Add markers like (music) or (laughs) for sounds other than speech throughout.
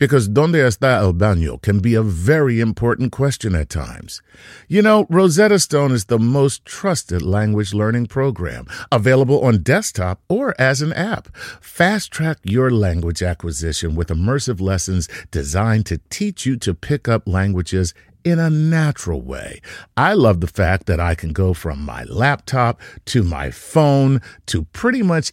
because ¿Dónde está el baño? can be a very important question at times. You know, Rosetta Stone is the most trusted language learning program, available on desktop or as an app. Fast track your language acquisition with immersive lessons designed to teach you to pick up languages in a natural way. I love the fact that I can go from my laptop to my phone to pretty much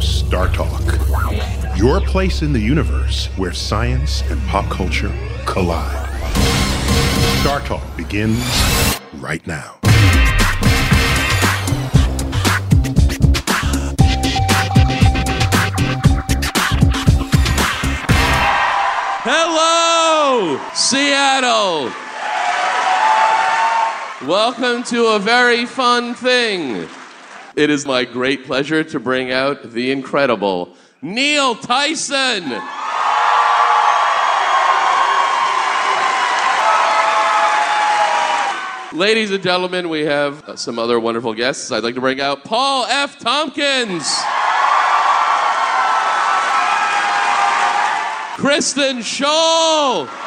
Star Talk, your place in the universe where science and pop culture collide. Star Talk begins right now. Hello, Seattle. Welcome to a very fun thing. It is my great pleasure to bring out the incredible Neil Tyson. Ladies and gentlemen, we have uh, some other wonderful guests. I'd like to bring out Paul F. Tompkins. Kristen Schaal.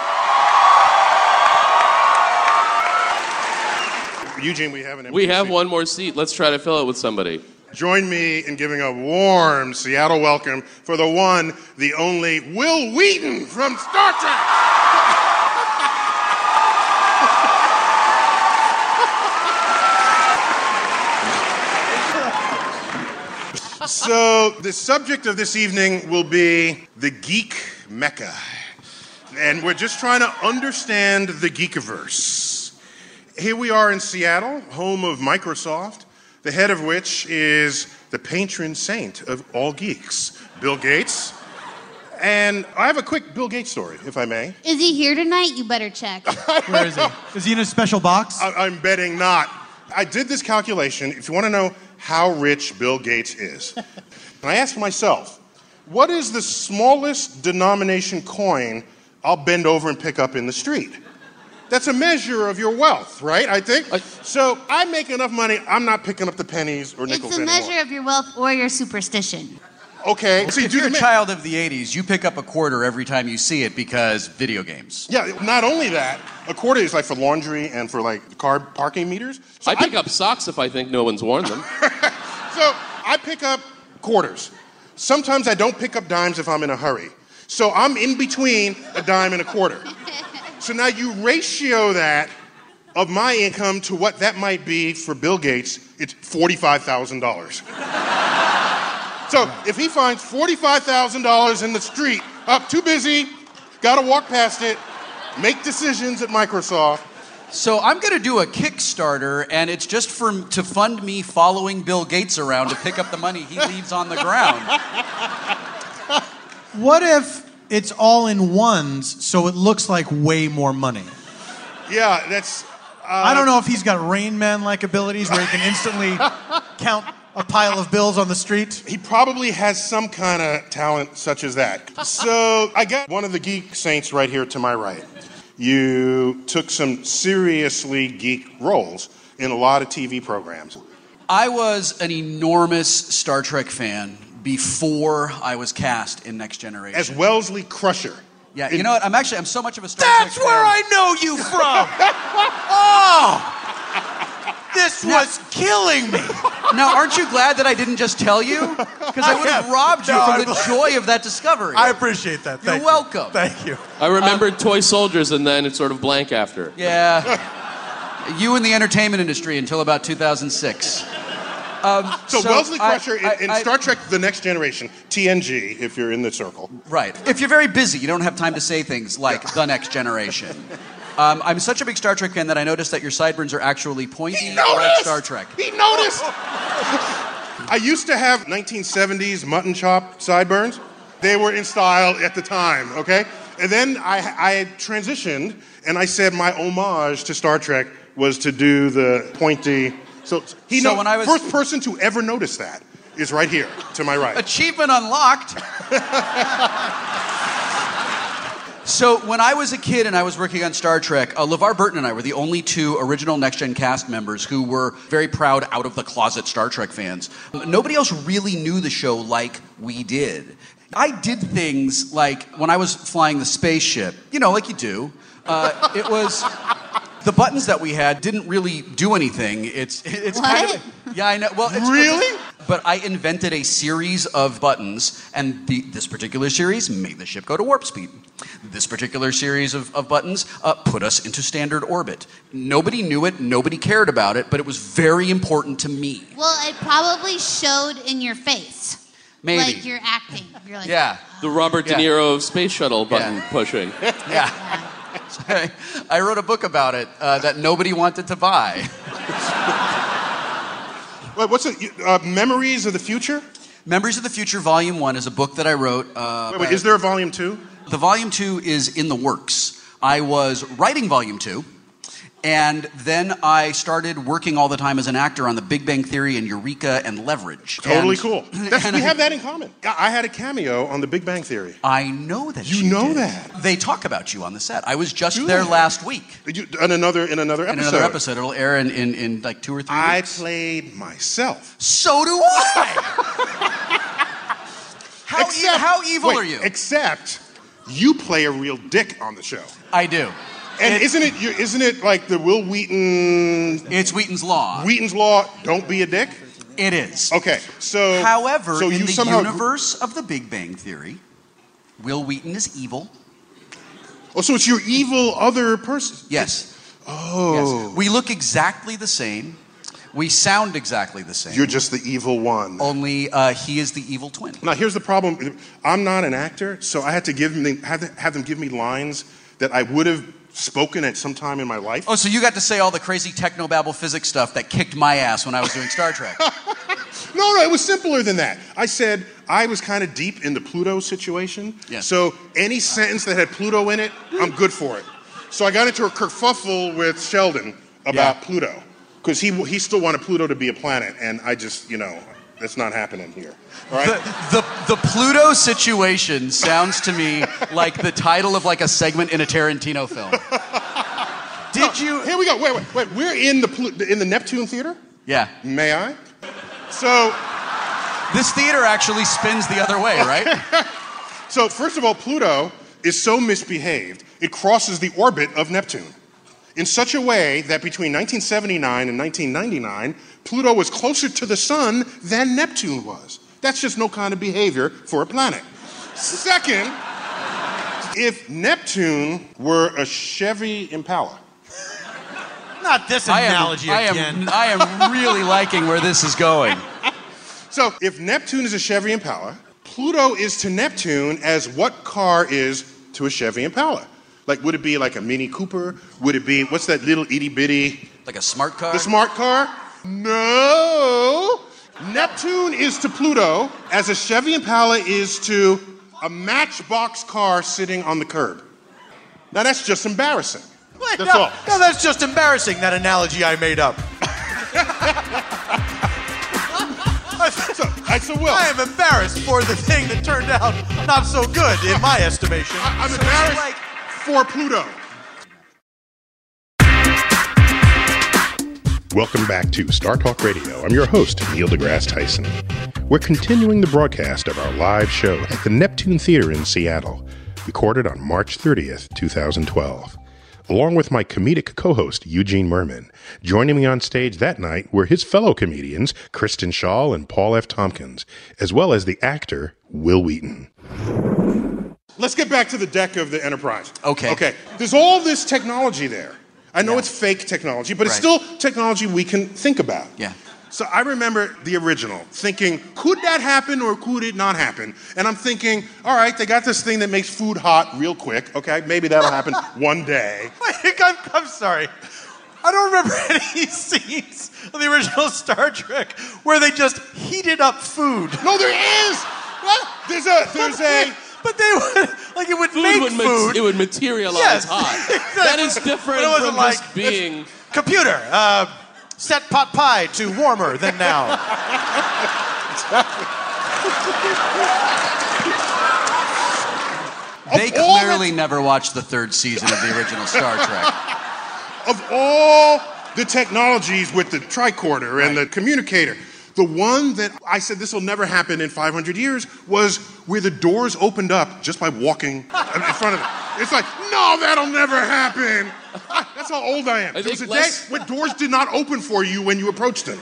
Eugene, we have an empty We have seat. one more seat. Let's try to fill it with somebody. Join me in giving a warm Seattle welcome for the one, the only Wil Wheaton from Star Trek. So, the subject of this evening will be the geek mecca. And we're just trying to understand the geekiverse. Here we are in Seattle, home of Microsoft, the head of which is the patron saint of all geeks, Bill Gates. And I have a quick Bill Gates story, if I may. Is he here tonight? You better check. (laughs) Where is he? Is he in a special box? I- I'm betting not. I did this calculation. If you want to know how rich Bill Gates is, and I asked myself, what is the smallest denomination coin I'll bend over and pick up in the street? That's a measure of your wealth, right? I think. so I make enough money. I'm not picking up the pennies or nickels It's a anymore. measure of your wealth or your superstition. Okay. See, if you're a ma- child of the 80s, you pick up a quarter every time you see it because video games. Yeah. Not only that, a quarter is like for laundry and for like car parking meters. So I pick up socks if I think no one's worn them. (laughs) So I pick up quarters. Sometimes I don't pick up dimes if I'm in a hurry. So I'm in between a dime and a quarter. (laughs) So now you ratio that of my income to what that might be for Bill Gates, it's $45,000. so if he finds $45,000 in the street, up too busy, gotta walk past it, make decisions at Microsoft. So I'm going to do a Kickstarter, and it's just for to fund me following Bill Gates around to pick up the money he leaves on the ground. (laughs) What if it's all in ones so it looks like way more money? Yeah, that's. I don't uh, know if he's got Rain Man like abilities where he can instantly (laughs) count a pile of bills on the street. He probably has some kind of talent such as that. So I got one of the geek saints right here to my right. You took some seriously geek roles in a lot of TV programs. I was an enormous Star Trek fan before I was cast in Next Generation. As Wesley Crusher. yeah, you know what? I'm actually I'm so much of a Star That's Trek where fan. I know you from. (laughs) oh, this was killing me. Now, aren't you glad that I didn't just tell you? Because I would have am. (laughs) robbed you No, from the I'm- joy of that discovery. I appreciate that. You're Thank you. welcome. Thank you. I um, remembered toy soldiers, and then it's sort of blank after. yeah. you in the entertainment industry until about 2006. Um, So, So Wesley I- Crusher in, I- in I- Star Trek The Next Generation, TNG, if you're in the circle. Right. If you're very busy, you don't have time to say things like the next generation. Um, I'm such a big Star Trek fan that I noticed that your sideburns are actually pointy like Star Trek. He noticed! (laughs) I used to have 1970s mutton chop sideburns. They were in style at the time, okay? And then I, I transitioned and I said my homage to Star Trek was to do the pointy. So he So know, when I was- first person to ever notice that is right here to my right. Achievement unlocked. (laughs) so when I was a kid and I was working on Star Trek, uh, LeVar Burton and I were the only two original Next Gen cast members who were very proud out of the closet Star Trek fans. Nobody else really knew the show like we did. I did things like when I was flying the spaceship, you know, like you do. Uh, it was (laughs) the buttons that we had didn't really do anything. It's it's kind of yeah, I know. Well, it's Really? but I invented a series of buttons, and the, this particular series made the ship go to warp speed. This particular series of, of buttons uh, put us into standard orbit. Nobody knew it, nobody cared about it, but it was very important to me. Well, it probably showed in your face. Maybe. Like you're acting. You're like, yeah, The Robert De Niro of space shuttle button Yeah. pushing. (laughs) yeah. So I, (laughs) I wrote a book about it uh, that nobody wanted to buy. (laughs) Wait, what's it? Uh, Memories of the Future? Memories of the Future Volume 1 is a book that I wrote. Uh, Wait, wait, is there a volume two? The volume two is in the works. I was writing volume two, and then I started working all the time as an actor on The Big Bang Theory and Eureka and Leverage. Totally And- cool. (laughs) That's, we I- have that in common. I had a cameo on The Big Bang Theory. I know that You you, know did. that. They talk about you on the set. I was just Do there last week You, in another in another episode. in another episode. It'll air in, in, in like two or three I weeks. played myself. So do I. (laughs) how, e- how evil wait, are you? Except you play a real dick on the show. I do. And It- isn't it isn't it like the Wil Wheaton It's Wheaton's Law. Wheaton's law? Don't be a dick. it is. Okay, so However, so in the somehow universe of The Big Bang Theory, Wil Wheaton is evil. oh, so it's your evil other person. Yes. Oh, Yes. We look exactly the same. We sound exactly the same. you're just the evil one. Only uh, he is the evil twin. Now here's the problem. I'm not an actor, so I had to give them have, to, have them give me lines that I would have spoken at some time in my life. Oh, so you got to say all the crazy technobabble physics stuff that kicked my ass when I was doing Star Trek. (laughs) No, no, it was simpler than that. I said I was kind of deep in the Pluto situation. Yes. So any sentence that had Pluto in it, I'm good for it. So I got into a kerfuffle with Sheldon about Yeah. Pluto because he he still wanted Pluto to be a planet, and I just you know that's not happening here. All right. the, the, the Pluto situation sounds to me like the title of like a segment in a Tarantino film. (laughs) Did you? Here we go. Wait, wait, wait. We're in the Plu- in the Neptune Theater. Yeah. May I? So. This theater actually spins the other way, right? (laughs) So, first of all, Pluto is so misbehaved, it crosses the orbit of Neptune in such a way that between 1979 and 1999, Pluto was closer to the sun than Neptune was. That's just no kind of behavior for a planet. Second, if Neptune were a Chevy Impala, Not this I am, analogy I again. am, (laughs) I am really liking where this is going. so if Neptune is a Chevy Impala, Pluto is to Neptune as what car is to a Chevy Impala. Like, would it be like a Mini Cooper? Would it be, what's that little itty bitty Like a smart car? The smart car? No. Neptune is to Pluto as a Chevy Impala is to a matchbox car sitting on the curb. Now that's just embarrassing. Wait, That's no, all. no, that's just embarrassing. That analogy I made up. so Wil. I am embarrassed for the thing that turned out not so good in my estimation. I'm So embarrassed like- for Pluto. Welcome back to Star Talk Radio. I'm your host, Neil deGrasse Tyson. We're continuing the broadcast of our live show at the Neptune Theater in Seattle, recorded on March 30th, 2012. Along with my comedic co host, Eugene Mirman. Joining me on stage that night were his fellow comedians, Kristen Schaal and Paul F. Tompkins, as well as the actor, Wil Wheaton. Let's get back to the deck of the Enterprise. Okay. Okay. There's all this technology there. I know it's fake technology, but it's still technology we can think about. Yeah. So I remember the original, thinking, could that happen or could it not happen? And I'm thinking, all right, they got this thing that makes food hot real quick. Okay, maybe that'll happen (laughs) one day. (laughs) I'm, I'm sorry. I don't remember (laughs) any scenes of the original Star Trek where they just heated up food. No, there is. What? There's a there's a But they would like it would Food make would ma- food. it would materialize Yes, hot. exactly. (laughs) That is different But it wasn't from like, just being. Computer, uh, set pot pie to warmer than now. (laughs) They Of all clearly never watched the third season of the original Star (laughs) Trek. of all the technologies with the tricorder and the communicator, the one that I said this will never happen in 500 years was where the doors opened up just by walking in front of it. It's like, no, that'll never happen. That's how old I am. I there was a think day when doors did not open for you when you approached them.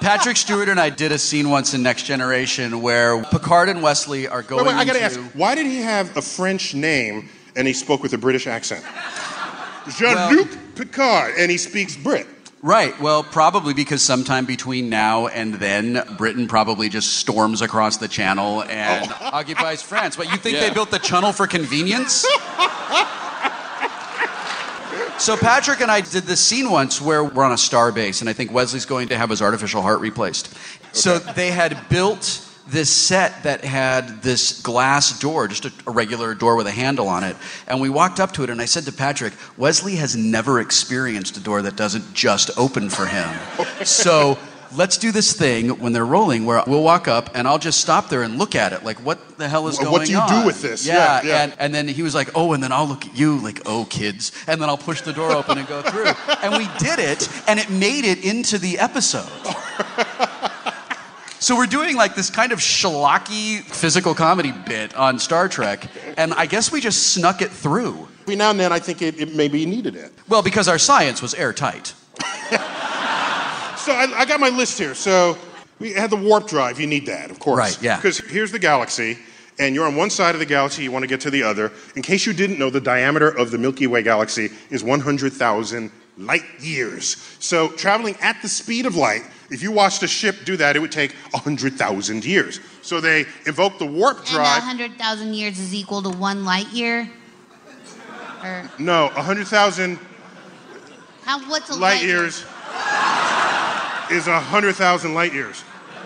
Patrick Stewart and I did a scene once in Next Generation where Picard and Wesley are going Wait, wait, I gotta into... ask, why did he have a French name and he spoke with a British accent? Jean-Luc Picard, and he speaks Brit. Right. Well, probably because sometime between now and then, Britain probably just storms across the channel and oh. (laughs) occupies France. But you think Yeah. they built the channel for convenience? so Patrick and I did this scene once where we're on a star base, and I think Wesley's going to have his artificial heart replaced. So they had built this set that had this glass door, just a, a regular door with a handle on it. And we walked up to it, and I said to Patrick, Wesley has never experienced a door that doesn't just open for him. so let's do this thing when they're rolling where we'll walk up and I'll just stop there and look at it. Like, what the hell is What going on? What do you on? do with this? Yeah. Yeah, yeah. And, and then he was like, oh, and then I'll look at you, like, oh, kids. And then I'll push the door open and go through. and we did it, and it made it into the episode. So we're doing like this kind of schlocky physical comedy bit on Star Trek, and I guess we just snuck it through. Every now and then, I think it, it maybe needed it. Well, because our science was airtight. So I, I got my list here. So we had the warp drive. You need that, of course. Right, yeah. Because here's the galaxy, and you're on one side of the galaxy. You want to get to the other. In case you didn't know, the diameter of the Milky Way galaxy is 100,000 light years. So traveling at the speed of light, if you watched a ship do that, it would take 100,000 years. So they invoked the warp And drive. 100,000 years is equal to one light year? Or No, 100,000 how, what's a light light years is 100,000 light years.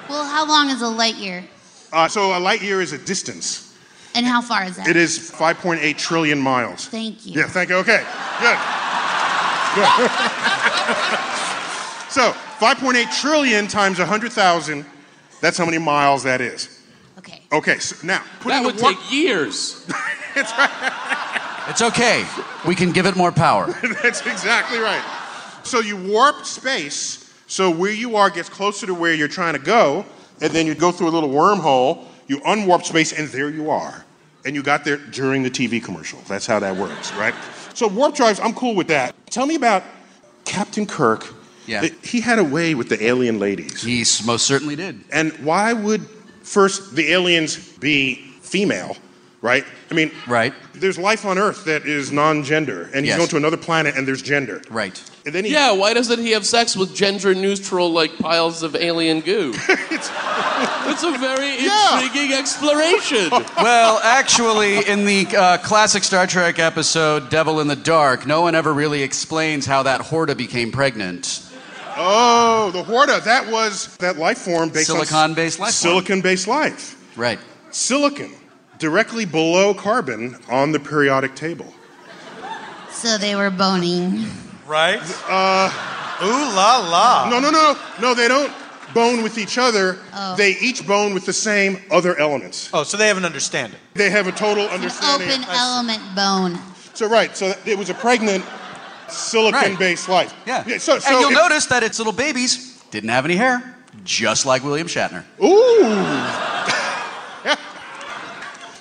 Well, how long is a light year? Uh, so a light year is a distance. And how far is that? It is 5.8 trillion miles. Thank you. Yeah, thank you. Okay, good. Good. (laughs) so 5.8 trillion times 100,000, that's how many miles that is. Okay. Okay, so now, put That in would the warp. take years. (laughs) That's right. It's okay. We can give it more power. (laughs) That's exactly right. So you warp space, so where you are gets closer to where you're trying to go, and then you go through a little wormhole, you unwarp space, and there you are. And you got there during the TV commercial. That's how that works, right? So warp drives, I'm cool with that. Tell me about Captain Kirk. Yeah. He had a way with the alien ladies. He most certainly did. And why would first the aliens be female, right? I mean, Right. there's life on Earth that is non-gender, and he's Yes. going to another planet and there's gender. Right. And then he, Yeah, why doesn't he have sex with gender neutral like piles of alien goo? (laughs) it's, It's a very Yeah. intriguing exploration. Well, actually, in the uh, classic Star Trek episode Devil in the Dark, no one ever really explains how that Horta became pregnant. oh, the Horta, that was that life form based on Silicon-based life. Silicon-based life. Right. Silicon, directly below carbon on the periodic table. So they were boning. Right? Uh, Ooh la la. No, no, no, no, No, they don't. bone with each other, they each bone with the same other elements. Oh, so they have an understanding. They have a total An understanding. open element bone. So right, so it was a pregnant silicon-based life. Yeah. so, so and you'll if- notice that its little babies didn't have any hair, just like William Shatner. Ooh.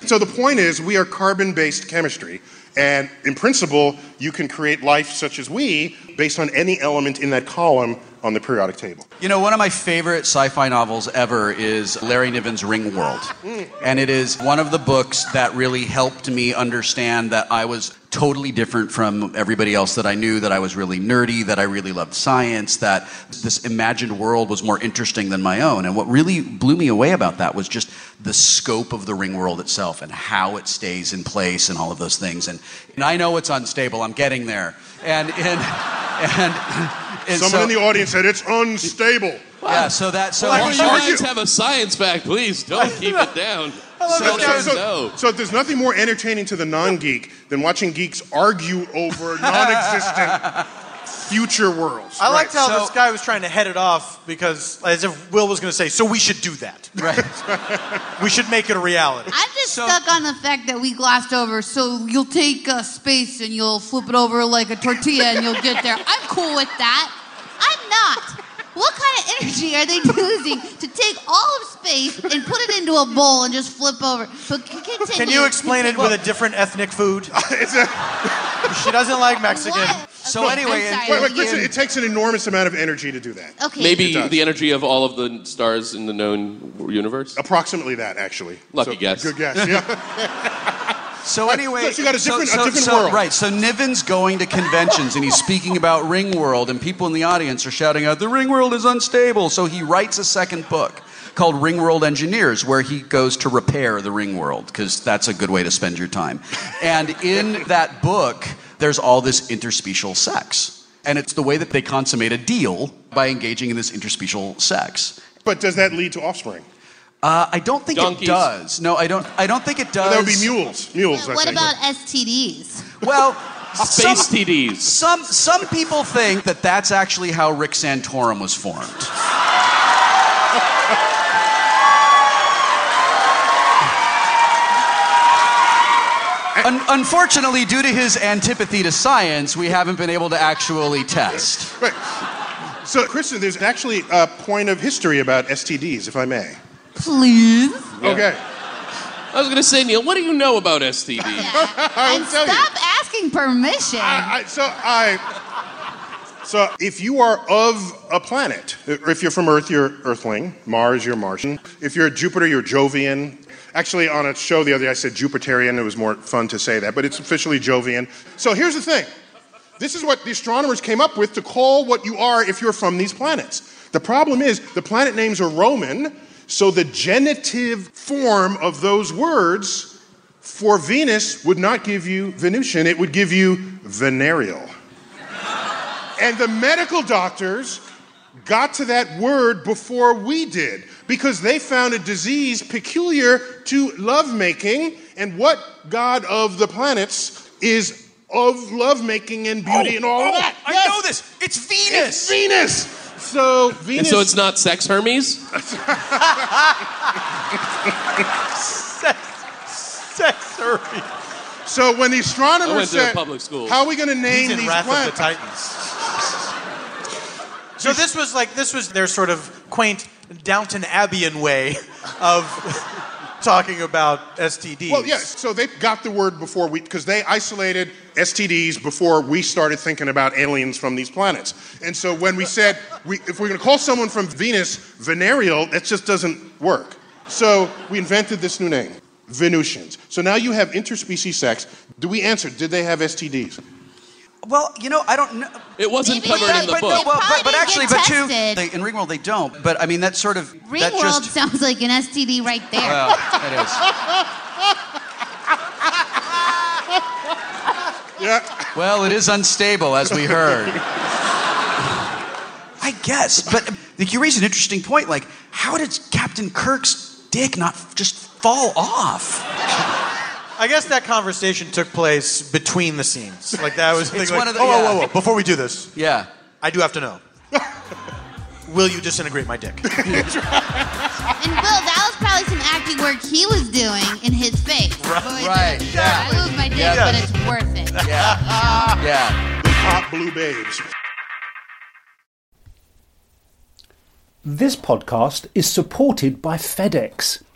So the point is, we are carbon-based chemistry, and in principle, you can create life such as we based on any element in that column on the periodic table. You know, one of my favorite sci fi novels ever is Larry Niven's Ringworld. Mm. And it is one of the books that really helped me understand that I was totally different from everybody else that I knew, that I was really nerdy, that I really loved science, that this imagined world was more interesting than my own. And what really blew me away about that was just the scope of the ring world itself and how it stays in place and all of those things. And, and I know it's unstable, I'm getting there. And, and, and, and Someone so- in the audience said it's unstable. yeah, so that so Well, Well, you guys you- have a science fact, please don't keep it (laughs) down. So, So, so, so there's nothing more entertaining to the non-geek than watching geeks argue over (laughs) non-existent future worlds. I liked how so- this guy was trying to head it off because, as if Wil was going to say, "So we should do that. (laughs) Right. (laughs) We should make it a reality." I'm just So- stuck on the fact that we glossed over. So you'll take uh, space and you'll flip it over like a tortilla and you'll get there. I'm cool with that. I'm not. What kind of energy are they (laughs) using to take all of space and put it into a bowl and just flip over? So continue. Can you explain it with a different ethnic food? (laughs) She doesn't like Mexican. What? So Okay, anyway, sorry, wait, wait, listen, it takes an enormous amount of energy to do that. okay. Maybe the energy of all of the stars in the known universe. Approximately that, actually. Lucky So, guess. Good guess. Yeah. (laughs) So anyway, so you got a different- a so, different so- world. right? So Niven's going to conventions and he's speaking about Ringworld, and people in the audience are shouting out, "The Ringworld is unstable." So he writes a second book called Ringworld Engineers, where he goes to repair the Ringworld because that's a good way to spend your time. And in that book, there's all this interspecial sex, and it's the way that they consummate a deal by engaging in this interspecial sex. but does that lead to offspring? Uh, I don't think Donkeys. it does. No, I don't. I don't think it does. That would be mules. Mules. I What think. about STDs? Well, (laughs) some, Space TDs. some some people think that that's actually how Rick Santorum was formed. (laughs) Un- unfortunately, due to his antipathy to science, we haven't been able to actually test. Right. So, Kristen, there's actually a point of history about STDs, if I may. Please. Okay. I was going to say, Neil, what do you know about STD? (laughs) I and will tell you. stop asking permission. I, I, so I. So if you are of a planet, or if you're from Earth, you're Earthling. Mars, you're Martian. If you're Jupiter, you're Jovian. Actually, on a show the other day, I said Jupiterian. It was more fun to say that, but it's officially Jovian. So here's the thing. This is what the astronomers came up with to call what you are if you're from these planets. The problem is the planet names are Roman, so the genitive form of those words for Venus would not give you Venusian, it would give you venereal. And the medical doctors got to that word before we did because they found a disease peculiar to lovemaking. And what god of the planets is of lovemaking and beauty oh, and all of that? I Yes, know this. It's It's Venus. Venus. So Venus. And so it's not sex Hermes? Sex survey. So when the I astronomers went to said, public school. "How are we going to name He's in these Wrath planets?" of the Titans. (laughs) So this was like this was their sort of quaint Downton Abbeyan way of talking about STDs. Well, yes. So they got the word before we, because they isolated STDs before we started thinking about aliens from these planets. And so when we said, we, if we're going to call someone from Venus venereal, that just doesn't work. So we invented this new name, Venusians. So now you have interspecies sex. Do we answer? Did they have STDs? Well, you know, I don't know. It wasn't Maybe covered in the but, book. no, well, but, but actually, but too, tested. they, in Ringworld they don't. But I mean, that sort of Ringworld that just. sounds like an STD right there. Well, it is. Yeah. Well, it is unstable, as we heard. (laughs) I guess, but like, you raise an interesting point. Like, how did Captain Kirk's dick not just fall off? I guess that conversation took place between the scenes. Like that was the (laughs) It's thing, one of the- oh, whoa, yeah. whoa, whoa! Before we do this, Yeah. I do have to know. Will you disintegrate my dick? (laughs) And Wil, that was probably some acting work he was doing in his face. Right. right, yeah. I lose my dick, Yeah. but it's worth it. (laughs) Yeah. yeah. Big hot blue babes. This podcast is supported by FedEx.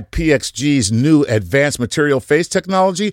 PXG's new advanced material face technology,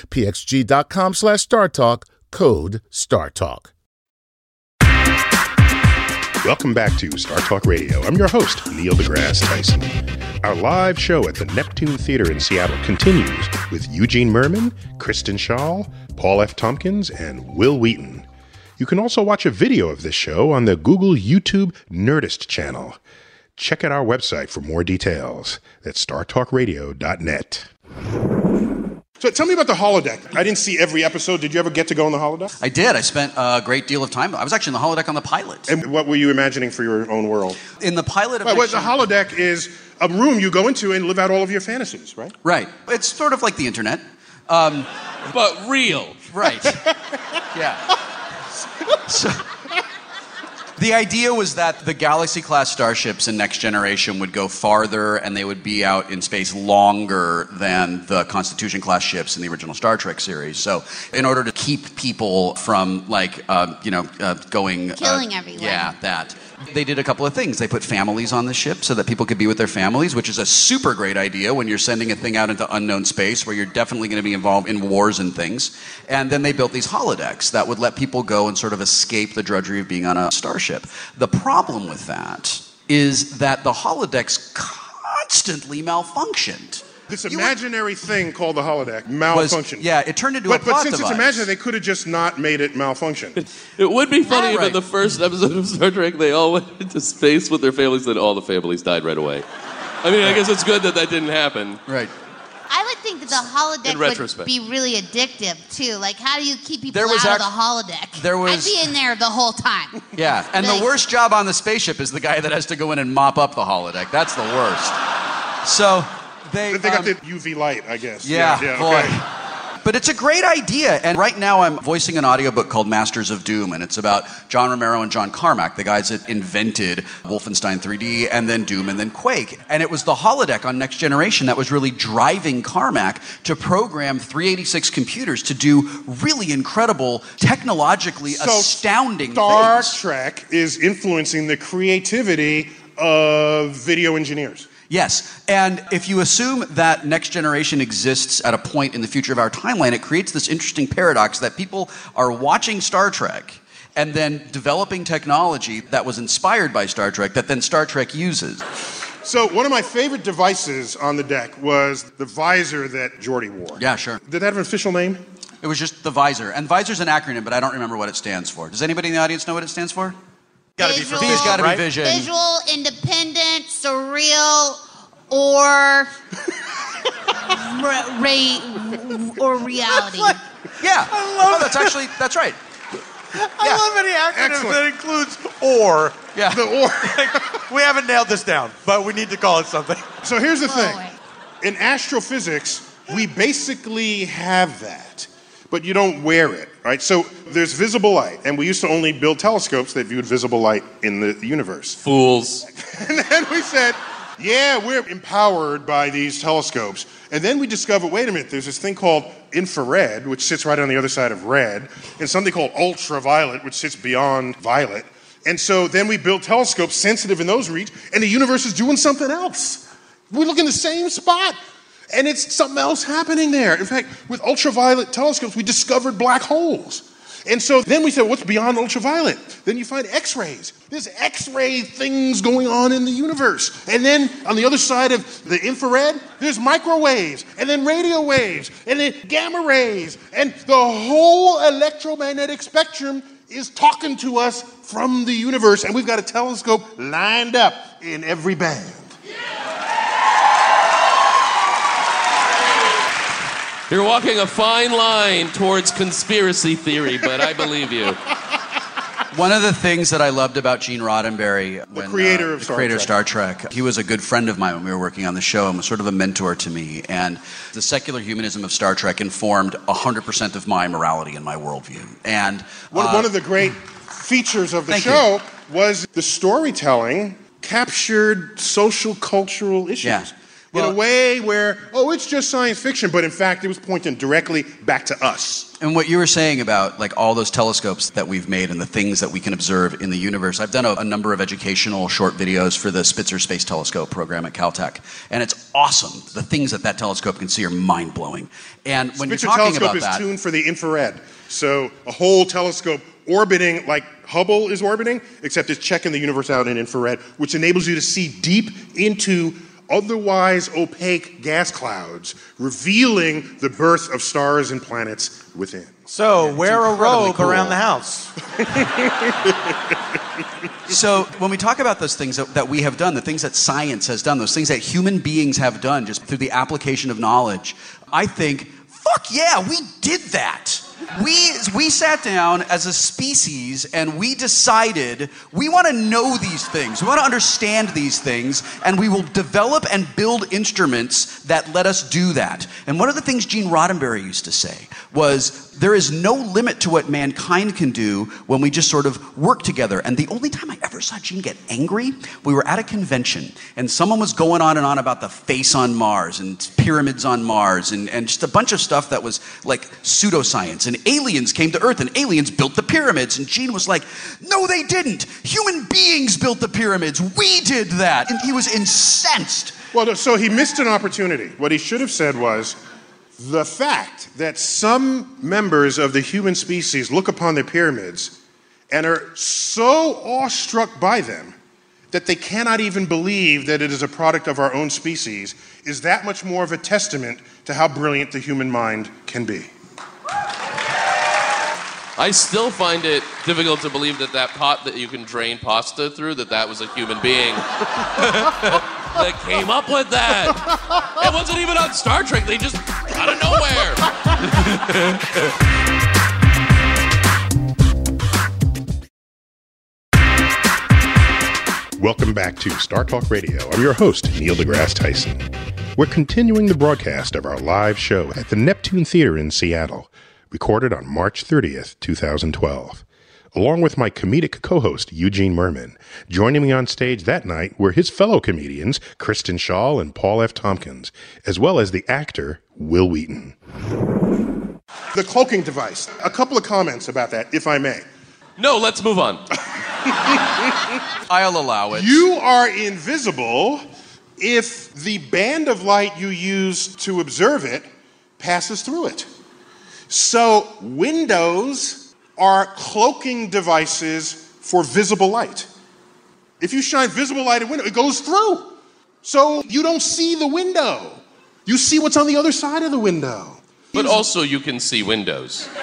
pxg.com slash StarTalk. Code StarTalk. Welcome back to Star Talk Radio. I'm your host, Neil deGrasse Tyson. Our live show at the Neptune Theater in Seattle continues with Eugene Mirman, Kristen Schaal, Paul F. Tompkins, and Wil Wheaton. You can also watch a video of this show on the Google YouTube Nerdist channel. Check out our website for more details. That's startalkradio.net. So tell me about the holodeck. I didn't see every episode. Did you ever get to go on the holodeck? I did. I spent a great deal of time. I was actually in the holodeck on the pilot. And what were you imagining for your own world? In the pilot of Well, Next the holodeck is a room you go into and live out all of your fantasies, right? Right. It's sort of like the internet. Um, But real. Right. (laughs) yeah. So, the idea was that the Galaxy class starships in Next Generation would go farther and they would be out in space longer than the Constitution class ships in the original Star Trek series. So, in order to keep people from, like, uh, you know, uh, going. uh, Killing everyone. Yeah, that. They did a couple of things. They put families on the ship so that people could be with their families, which is a super great idea when you're sending a thing out into unknown space where you're definitely going to be involved in wars and things. And then they built these holodecks that would let people go and sort of escape the drudgery of being on a starship. The problem with that is that the holodecks constantly malfunctioned. This You would- imaginary thing called the holodeck was- yeah, it turned into but, a But since device. it's imaginary, they could have just not made it malfunction. It would be funny All if right. in the first episode of Star Trek they all went into space with their families and all the families died right away. I mean, I guess it's good that that didn't happen. Right. I would think that the holodeck In would be really addictive too. Like, how do you keep people There was out act- of the holodeck? there was- I'd be in there the whole time. (laughs) Yeah, and Like- the worst job on the spaceship is the guy that has to go in and mop up the holodeck. That's the worst. So they they got um, the UV light, I guess. Yeah, boy. okay. But it's a great idea. And right now I'm voicing an audiobook called Masters of Doom, and it's about John Romero and John Carmack, the guys that invented Wolfenstein 3D and then Doom and then Quake. And it was the holodeck on Next Generation that was really driving Carmack to program 386 computers to do really incredible, technologically So astounding Star things. Trek is influencing the creativity of video engineers. Yes, and if you assume that next generation exists at a point in the future of our timeline, it creates this interesting paradox that people are watching Star Trek and then developing technology that was inspired by Star Trek that then Star Trek uses. So one of my favorite devices on the deck was the visor that Geordi wore. Yeah, sure. Did that have an official name? It was just the visor. And visor's an acronym, but I don't remember what it stands for. Does anybody in the audience know what it stands for? Gotta be for Visual- V's vision, got to right? be vision. Visual, independent, surreal, or (laughs) re- re- or reality. (laughs) Yeah. I love oh, that's actually that's right. I Yeah. love any acronym Excellent. that includes or. Yeah. The or. We haven't nailed this down, but we need to call it something. So here's the thing. Boy. In astrophysics, we basically have that, but you don't wear it, right? So there's visible light, and we used to only build telescopes that viewed visible light in the universe. Fools. (laughs) And then we said, yeah, we're empowered by these telescopes. And then we discovered, wait a minute, there's this thing called infrared, which sits right on the other side of red, and something called ultraviolet, which sits beyond violet. And so then we built telescopes sensitive in those reach, and the universe is doing something else. We look in the same spot, and it's something else happening there. In fact, with ultraviolet telescopes, we discovered black holes. And so then we said, what's beyond ultraviolet? Then you find X rays. There's X ray things going on in the universe. And then on the other side of the infrared, there's microwaves, and then radio waves, and then gamma rays. And the whole electromagnetic spectrum is talking to us from the universe. And we've got a telescope lined up in every band. You're walking a fine line towards conspiracy theory, but I believe you. One of the things that I loved about Gene Roddenberry, when, creator uh, of the Star creator of Trek. Star Trek, he was a good friend of mine when we were working on the show and was sort of a mentor to me. And the secular humanism of Star Trek informed 100% of my morality and my worldview. And One, uh, one of the great features of the Thank show was the storytelling captured social cultural issues. Yeah. In a way where, oh, it's just science fiction, but in fact, it was pointing directly back to us. And what you were saying about like all those telescopes that we've made and the things that we can observe in the universe, I've done a, a number of educational short videos for the Spitzer Space Telescope program at Caltech, and it's awesome. The things that that telescope can see are mind blowing. And when Spitzer you're talking telescope about is that, tuned for the infrared, so a whole telescope orbiting like Hubble is orbiting, except it's checking the universe out in infrared, which enables you to see deep into otherwise opaque gas clouds, revealing the birth of stars and planets within. So wear a robe cool. around the house. (laughs) So when we talk about those things that, that we have done, the things that science has done, those things that human beings have done just through the application of knowledge, I think, fuck yeah, we did that. We, we sat down as a species and we decided we want to know these things. We want to understand these things and we will develop and build instruments that let us do that. And one of the things Gene Roddenberry used to say was there is no limit to what mankind can do when we just sort of work together. And the only time I ever saw Gene get angry, we were at a convention and someone was going on and on about the face on Mars and pyramids on Mars and, and just a bunch of stuff that was like pseudoscience. And aliens came to Earth and aliens built the pyramids. And Gene was like, no, they didn't. Human beings built the pyramids. We did that. And he was incensed. Well, so he missed an opportunity. What he should have said was the fact that some members of the human species look upon the pyramids and are so awestruck by them that they cannot even believe that it is a product of our own species is that much more of a testament to how brilliant the human mind can be. I still find it difficult to believe that that pot that you can drain pasta through, that that was a human being (laughs) that came up with that. (laughs) It wasn't even on Star Trek. They just out of nowhere. Welcome back to Star Talk Radio. I'm your host, Neil deGrasse Tyson. We're continuing the broadcast of our live show at the Neptune Theater in Seattle, recorded on March 30th, 2012. Along with my comedic co host, Eugene Mirman. Joining me on stage that night were his fellow comedians, Kristen Schaal and Paul F. Tompkins, as well as the actor, Wil Wheaton. The cloaking device. A couple of comments about that, if I may. No, let's move on. (laughs) I'll allow it. You are invisible if the band of light you use to observe it passes through it. So, windows are cloaking devices for visible light. If you shine visible light at a window, it goes through. So, you don't see the window. You see what's on the other side of the window. But also, you can see windows. (laughs)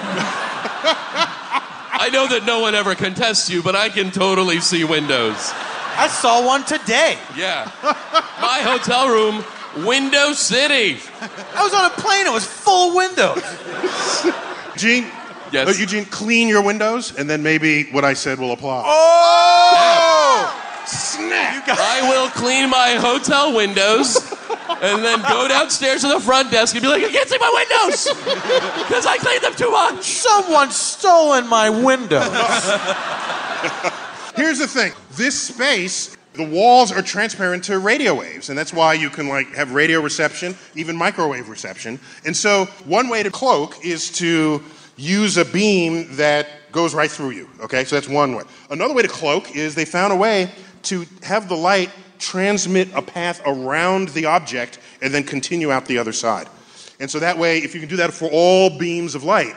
I know that no one ever contests you, but I can totally see windows. I saw one today. Yeah. My hotel room, Window City. I was on a plane. It was full of windows. Gene, Yes. Eugene, clean your windows, and then maybe what I said will apply. Oh! Snap! I will clean my hotel windows and then go downstairs to the front desk and be like, I can't see my windows because I cleaned them too much. Someone's stolen my windows. (laughs) Here's the thing this space, the walls are transparent to radio waves, and that's why you can like have radio reception, even microwave reception. And so, one way to cloak is to use a beam that goes right through you. Okay, so that's one way. Another way to cloak is they found a way to have the light transmit a path around the object and then continue out the other side. And so that way, if you can do that for all beams of light,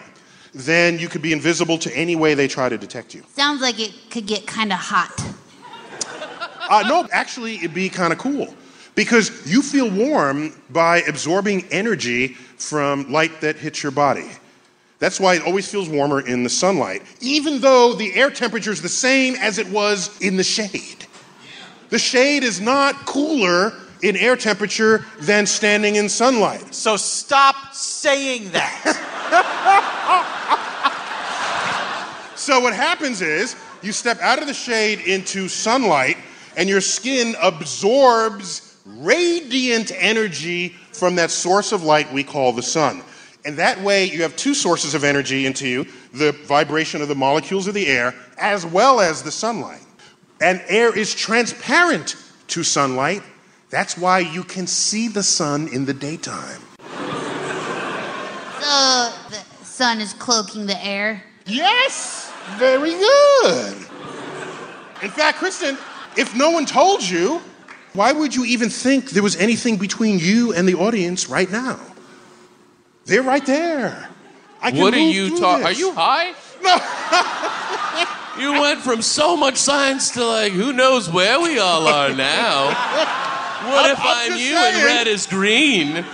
then you could be invisible to any way they try to detect you. Sounds like it could get kind of hot. Uh, no, actually, it'd be kind of cool because you feel warm by absorbing energy from light that hits your body. That's why it always feels warmer in the sunlight, even though the air temperature is the same as it was in the shade. The shade is not cooler in air temperature than standing in sunlight. So stop saying that. (laughs) So what happens is you step out of the shade into sunlight and your skin absorbs radiant energy from that source of light we call the sun. And that way you have two sources of energy into you, the vibration of the molecules of the air as well as the sunlight. And air is transparent to sunlight. That's why you can see the sun in the daytime. So the sun is cloaking the air. Yes, very good. In fact, Kristen, if no one told you, why would you even think there was anything between you and the audience right now? They're right there. I can What are you talking? Are you high? No. (laughs) you went from so much science to like, who knows where we all are (laughs) now? What I'm- if I'm I'm, just you and red is green?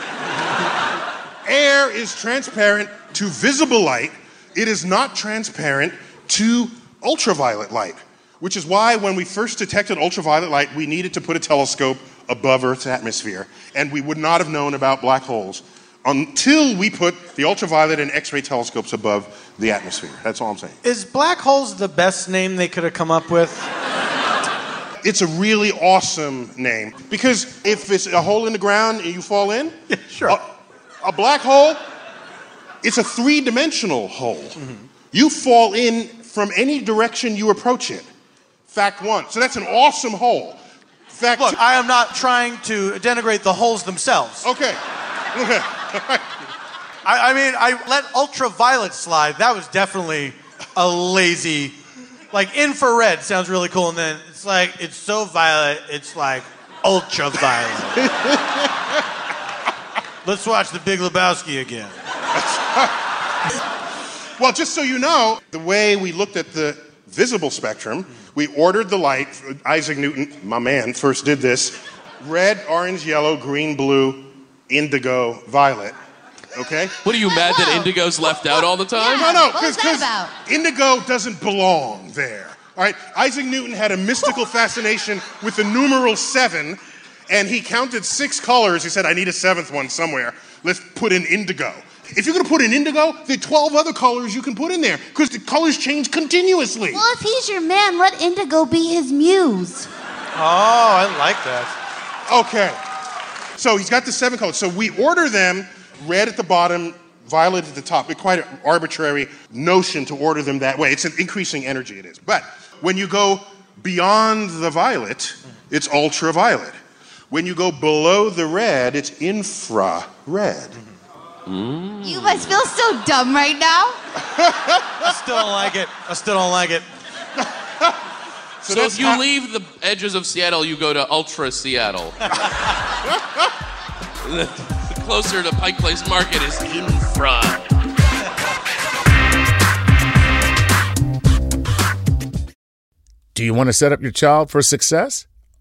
Air is transparent to visible light. It is not transparent to ultraviolet light, which is why when we first detected ultraviolet light, we needed to put a telescope above Earth's atmosphere, and we would not have known about black holes until we put the ultraviolet and X-ray telescopes above the atmosphere. That's all I'm saying. Is black holes the best name they could have come up with? It's a really awesome name because if it's a hole in the ground and you fall in, (laughs) sure. a, a black hole, it's a three-dimensional hole. Mm-hmm. You fall in from any direction you approach it. Fact one. So that's an awesome hole. Fact Look, two. I am not trying to denigrate the holes themselves. okay. I, I mean, I let ultraviolet slide. That was definitely a lazy. Like infrared sounds really cool, and then it's like it's so violet, it's like ultraviolet. (laughs) Let's watch The Big Lebowski again. (laughs) Well, just so you know, the way we looked at the visible spectrum. We ordered the light. Isaac Newton, my man, first did this. Red, orange, yellow, green, blue, indigo, violet. Okay? What are you mad that Indigo's left out all the time? No, no, What was because that about? indigo doesn't belong there. All right, Isaac Newton had a mystical (laughs) fascination with the numeral seven, and he counted six colors. He said, I need a seventh one somewhere. Let's put in indigo. If you're gonna put in indigo, there are 12 other colors you can put in there, because the colors change continuously. Well, if he's your man, let Indigo be his muse. Oh, I like that. Okay. So he's got the seven colors. So we order them red at the bottom, violet at the top. It's quite an arbitrary notion to order them that way. It's an increasing energy, it is. But when you go beyond the violet, it's ultraviolet. When you go below the red, it's infrared. You must feel so dumb right now. I still don't like it. I still don't like it. (laughs) So, So if you how- leave the edges of Seattle, you go to Ultra Seattle. (laughs) The closer to Pike Place Market is infra. Do you want to set up your child for success?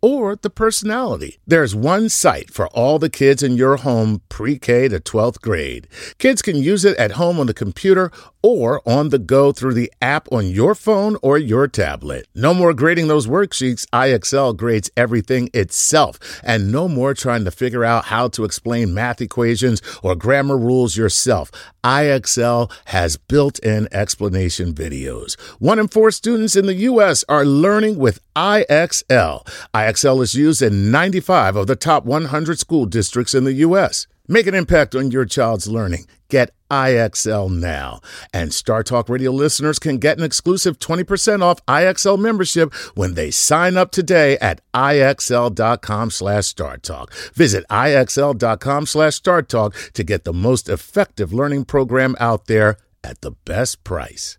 or the personality. There's one site for all the kids in your home pre K to 12th grade. Kids can use it at home on the computer or on the go through the app on your phone or your tablet. No more grading those worksheets. IXL grades everything itself. And no more trying to figure out how to explain math equations or grammar rules yourself. IXL has built in explanation videos. One in four students in the U.S. are learning with IXL. IXL is used in 95 of the top 100 school districts in the U.S. Make an impact on your child's learning. Get IXL now. And StarTalk Radio listeners can get an exclusive 20% off IXL membership when they sign up today at IXL.com slash StarTalk. Visit IXL.com slash StarTalk to get the most effective learning program out there at the best price.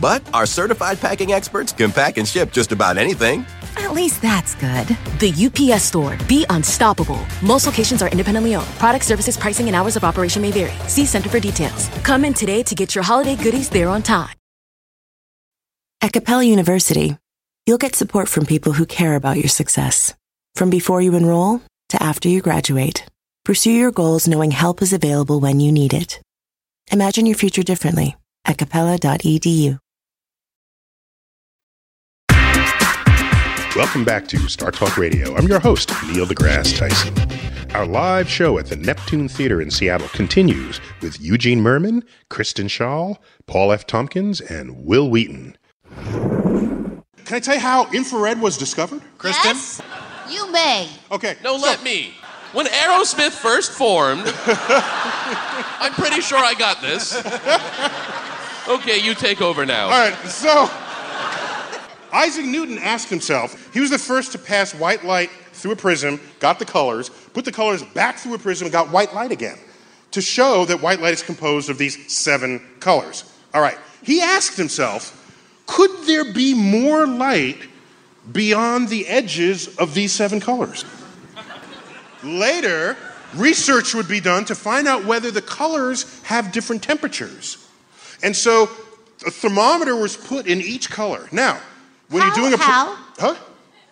But our certified packing experts can pack and ship just about anything. At least that's good. The UPS store. Be unstoppable. Most locations are independently owned. Product services, pricing, and hours of operation may vary. See Center for details. Come in today to get your holiday goodies there on time. At Capella University, you'll get support from people who care about your success. From before you enroll to after you graduate, pursue your goals knowing help is available when you need it. Imagine your future differently at E capella.edu. Welcome back to StarTalk Radio. I'm your host, Neil deGrasse Tyson. Our live show at the Neptune Theater in Seattle continues with Eugene Mirman, Kristen Schaal, Paul F. Tompkins, and Wil Wheaton. Can I tell you how infrared was discovered? Kristen? Yes? You may. Okay. No, so- let me. When Aerosmith first formed, (laughs) I'm pretty sure I got this. Okay, you take over now. All right, so Isaac Newton asked himself, he was the first to pass white light through a prism, got the colors, put the colors back through a prism, and got white light again to show that white light is composed of these seven colors. All right, he asked himself, could there be more light beyond the edges of these seven colors? Later, research would be done to find out whether the colors have different temperatures. And so a thermometer was put in each color. Now, when How? you're doing a. pro- How? Huh?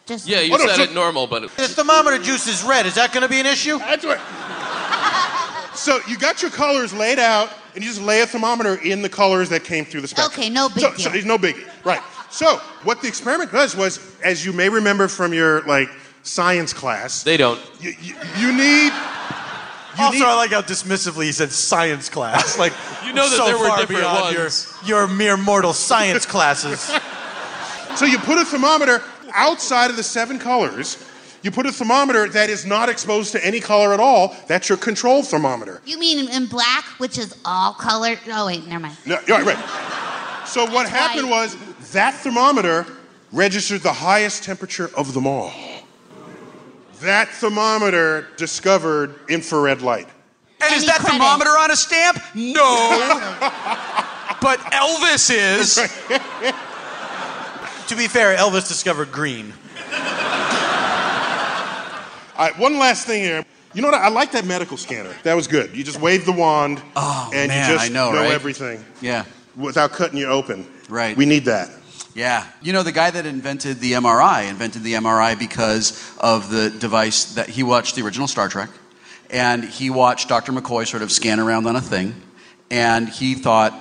Just Yeah, you Oh, no, said so- it normal, but it- The thermometer juice is red. Is that going to be an issue? That's right. (laughs) so you got your colors laid out and you just lay a thermometer in the colors that came through the spectrum. Okay, no big so, deal. So it's no biggie, right? So what the experiment does was, as you may remember from your like science class, They don't. you, you, you need. You also, need- I like how dismissively he said science class. Like (laughs) You know that so there were far different beyond ones. Your, your mere mortal science (laughs) classes. So you put a thermometer outside of the seven colors. You put a thermometer that is not exposed to any color at all. That's your control thermometer. You mean in black, which is all colored? Oh wait, never mind. No, right, right. So what happened was that thermometer registered the highest temperature of them all. That thermometer discovered infrared light. And is Any that credit? thermometer on a stamp? No. (laughs) but Elvis is. (laughs) to be fair, Elvis discovered green. All right, one last thing here. You know what? I like that medical scanner. That was good. You just wave the wand, Oh, and man, you just I know, right? everything Yeah. without cutting you open. Right. We need that. Yeah. You know, the guy that invented the MRI invented the MRI because of the device that he watched the original Star Trek. And he watched Dr. McCoy sort of scan around on a thing. And he thought,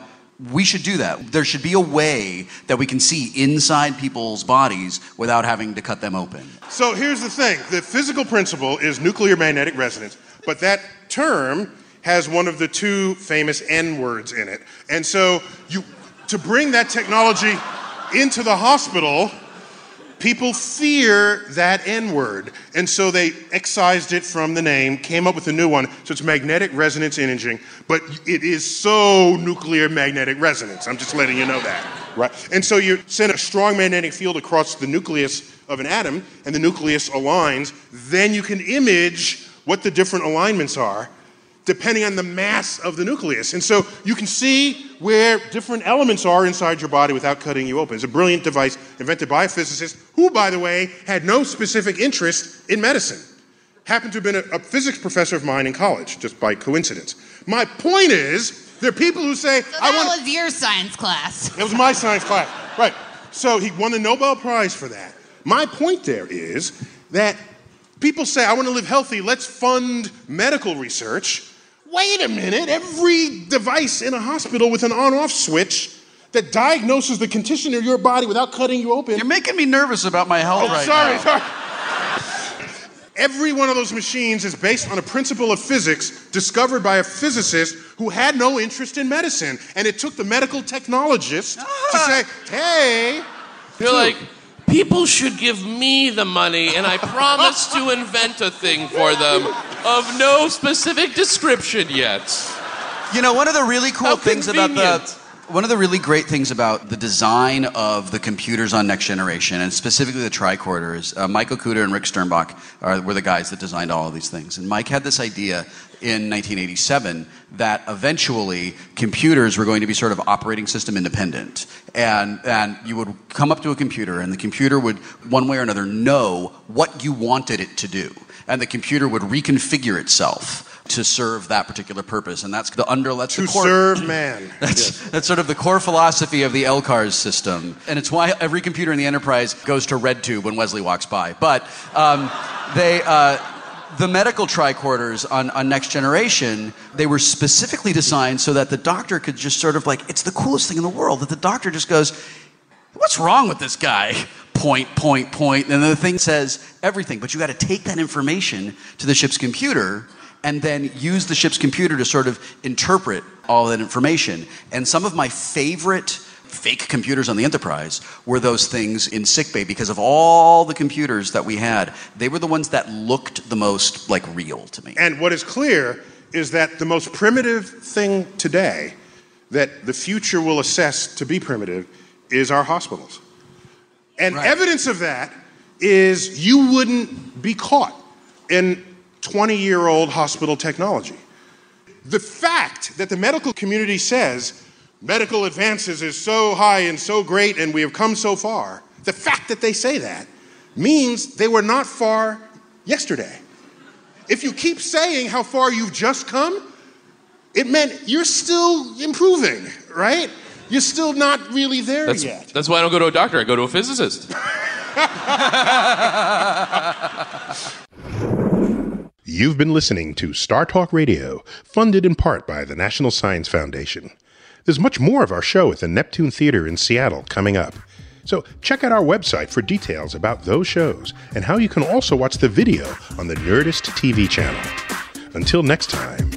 we should do that. There should be a way that we can see inside people's bodies without having to cut them open. So here's the thing the physical principle is nuclear magnetic resonance, but that term has one of the two famous N words in it. And so you to bring that technology into the hospital, people fear that N word. And so they excised it from the name, came up with a new one. So it's magnetic resonance imaging, but it is so nuclear magnetic resonance. I'm just letting you know that. Right? And so you send a strong magnetic field across the nucleus of an atom, and the nucleus aligns. Then you can image what the different alignments are depending on the mass of the nucleus. And so you can see where different elements are inside your body without cutting you open. It's a brilliant device invented by a physicist who, by the way, had no specific interest in medicine. Happened to have been a, a physics professor of mine in college, just by coincidence. My point is, there are people who say, So I that want. was your science class. It was my science class. Right. So he won the Nobel Prize for that. My point there is that people say, I want to live healthy, let's fund medical research. Wait a minute, every device in a hospital with an on off switch that diagnoses the condition of your body without cutting you open. You're making me nervous about my health Oh, right sorry, now. sorry. Every one of those machines is based on a principle of physics discovered by a physicist who had no interest in medicine. And it took the medical technologist to ah. say, hey, You're like, people should give me the money, and I promise to (laughs) invent a thing for them of no specific description yet. You know, one of the really cool How things about the convenient. One of the really great things about the design of the computers on Next Generation, and specifically the tricorders, uh, Michael Okuda and Rick Sternbach are, were the guys that designed all of these things. And Mike had this idea in 1987 that eventually computers were going to be sort of operating system independent, and and you would come up to a computer, and the computer would one way or another know what you wanted it to do, and the computer would reconfigure itself to serve that particular purpose, and that's the under that's to the core, serve man. (clears throat) that's, that's sort of the core philosophy of the LCARS system. And it's why every computer in the enterprise goes to RedTube when Wesley walks by. But um, they, uh, the medical tricorders on, on Next Generation, they were specifically designed so that the doctor could just sort of like, it's the coolest thing in the world that the doctor just goes, what's wrong with this guy? (laughs) Point, point, point. And the thing says everything, but you got to take that information to the ship's computer and then use the ship's computer to sort of interpret all that information. And some of my favorite fake computers on the Enterprise were those things in sickbay because of all the computers that we had. They were the ones that looked the most like real to me. And what is clear is that the most primitive thing today that the future will assess to be primitive is our hospitals. And evidence of that is you wouldn't be caught in 20 year old hospital technology. The fact that the medical community says medical advances is so high and so great and we have come so far, the fact that they say that means they were not far yesterday. If you keep saying how far you've just come, it meant you're still improving, right? You're still not really there That's, yet. that's why I don't go to a doctor, I go to a physicist. (laughs) You've been listening to StarTalk Radio, funded in part by the National Science Foundation. There's much more of our show at the Neptune Theater in Seattle coming up. So check out our website for details about those shows and how you can also watch the video on the Nerdist TV channel. Until next time,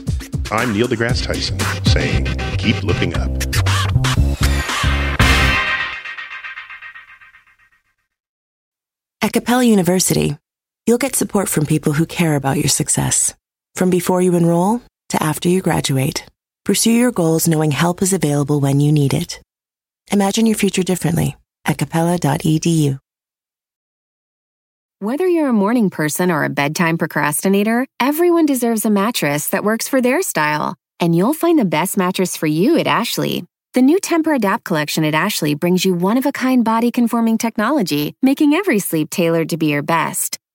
I'm Neil deGrasse Tyson saying, keep looking up. At Capella University, you'll get support from people who care about your success. From before you enroll to after you graduate, pursue your goals knowing help is available when you need it. Imagine your future differently at capella.edu. Whether you're a morning person or a bedtime procrastinator, everyone deserves a mattress that works for their style. And you'll find the best mattress for you at Ashley. The new Tempur-Adapt collection at Ashley brings you one-of-a-kind body-conforming technology, making every sleep tailored to be your best.